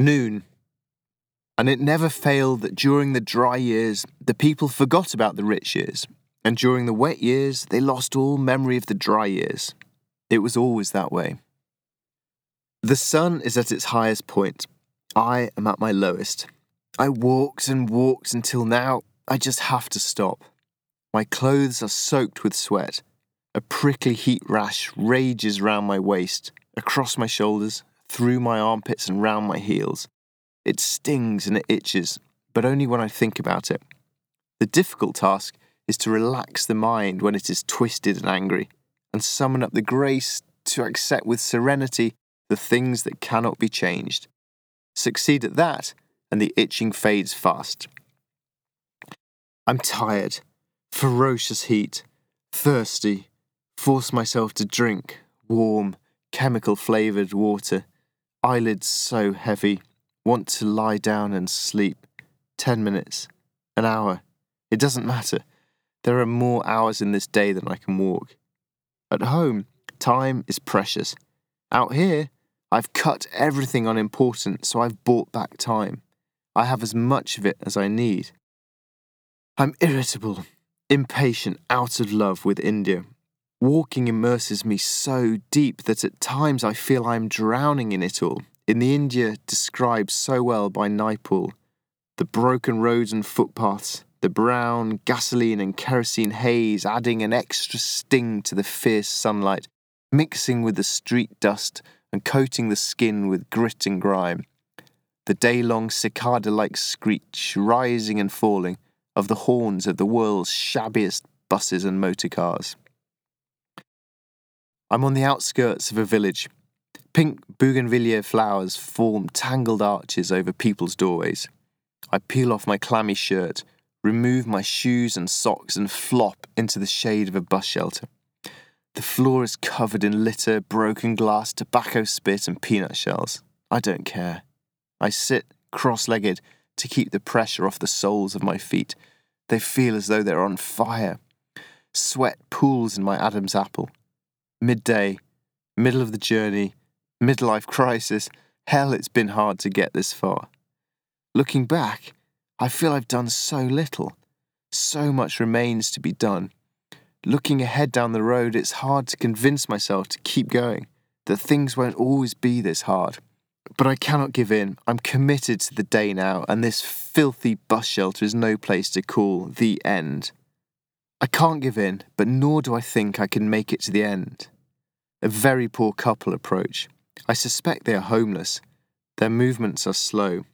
Noon. And it never failed that during the dry years, the people forgot about the rich years, and during the wet years, they lost all memory of the dry years. It was always that way. The sun is at its highest point. I am at my lowest. I walked and walked until now I just have to stop. My clothes are soaked with sweat. A prickly heat rash rages round my waist, across my shoulders, through my armpits and round my heels. It stings and it itches, but only when I think about it. The difficult task is to relax the mind when it is twisted and angry, and summon up the grace to accept with serenity the things that cannot be changed. Succeed at that, and the itching fades fast. I'm tired, ferocious heat, thirsty, force myself to drink warm, chemical flavoured water eyelids so heavy, want to lie down and sleep. Ten minutes, an hour, it doesn't matter. There are more hours in this day than I can walk. At home, time is precious. Out here, I've cut everything unimportant, so I've bought back time. I have as much of it as I need. I'm irritable, impatient, out of love with India, Walking immerses me so deep that at times I feel I am drowning in it all. In the India described so well by Naipaul, the broken roads and footpaths, the brown gasoline and kerosene haze adding an extra sting to the fierce sunlight, mixing with the street dust and coating the skin with grit and grime. The day long cicada like screech rising and falling of the horns of the world's shabbiest buses and motor cars. I'm on the outskirts of a village. Pink bougainvillea flowers form tangled arches over people's doorways. I peel off my clammy shirt, remove my shoes and socks, and flop into the shade of a bus shelter. The floor is covered in litter, broken glass, tobacco spit, and peanut shells. I don't care. I sit cross legged to keep the pressure off the soles of my feet. They feel as though they're on fire. Sweat pools in my Adam's apple midday, middle of the journey, midlife crisis. Hell, it's been hard to get this far. Looking back, I feel I've done so little. So much remains to be done. Looking ahead down the road, it's hard to convince myself to keep going, that things won't always be this hard. But I cannot give in. I'm committed to the day now, and this filthy bus shelter is no place to call the end. I can't give in, but nor do I think I can make it to the end. A very poor couple approach. I suspect they are homeless. Their movements are slow.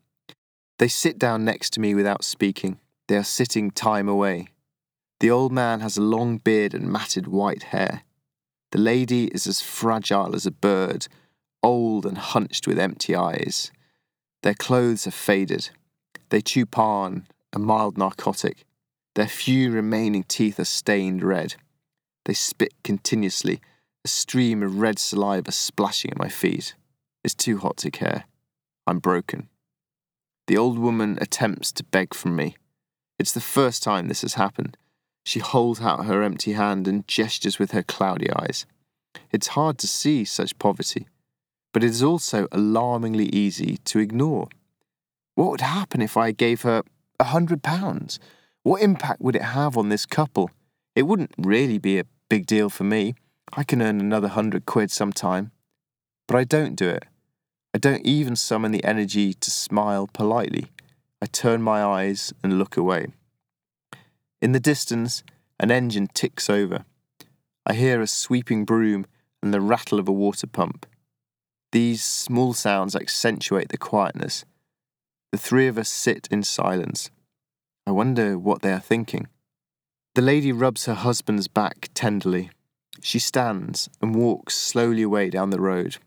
They sit down next to me without speaking. They are sitting time away. The old man has a long beard and matted white hair. The lady is as fragile as a bird, old and hunched with empty eyes. Their clothes are faded. They chew pan, a mild narcotic. Their few remaining teeth are stained red. They spit continuously, a stream of red saliva splashing at my feet. It's too hot to care. I'm broken. The old woman attempts to beg from me. It's the first time this has happened. She holds out her empty hand and gestures with her cloudy eyes. It's hard to see such poverty, but it is also alarmingly easy to ignore. What would happen if I gave her a hundred pounds? What impact would it have on this couple? It wouldn't really be a big deal for me. I can earn another hundred quid sometime. But I don't do it. I don't even summon the energy to smile politely. I turn my eyes and look away. In the distance, an engine ticks over. I hear a sweeping broom and the rattle of a water pump. These small sounds accentuate the quietness. The three of us sit in silence. I wonder what they are thinking. The lady rubs her husband's back tenderly. She stands and walks slowly away down the road.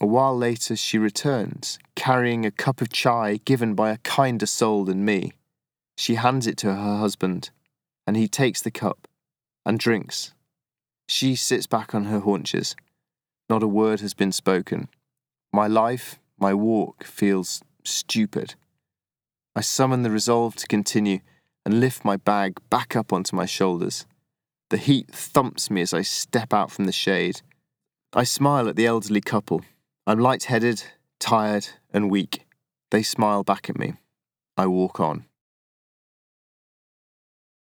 A while later, she returns, carrying a cup of chai given by a kinder soul than me. She hands it to her husband, and he takes the cup and drinks. She sits back on her haunches. Not a word has been spoken. My life, my walk, feels stupid. I summon the resolve to continue and lift my bag back up onto my shoulders. The heat thumps me as I step out from the shade. I smile at the elderly couple. I'm light-headed, tired, and weak. They smile back at me. I walk on.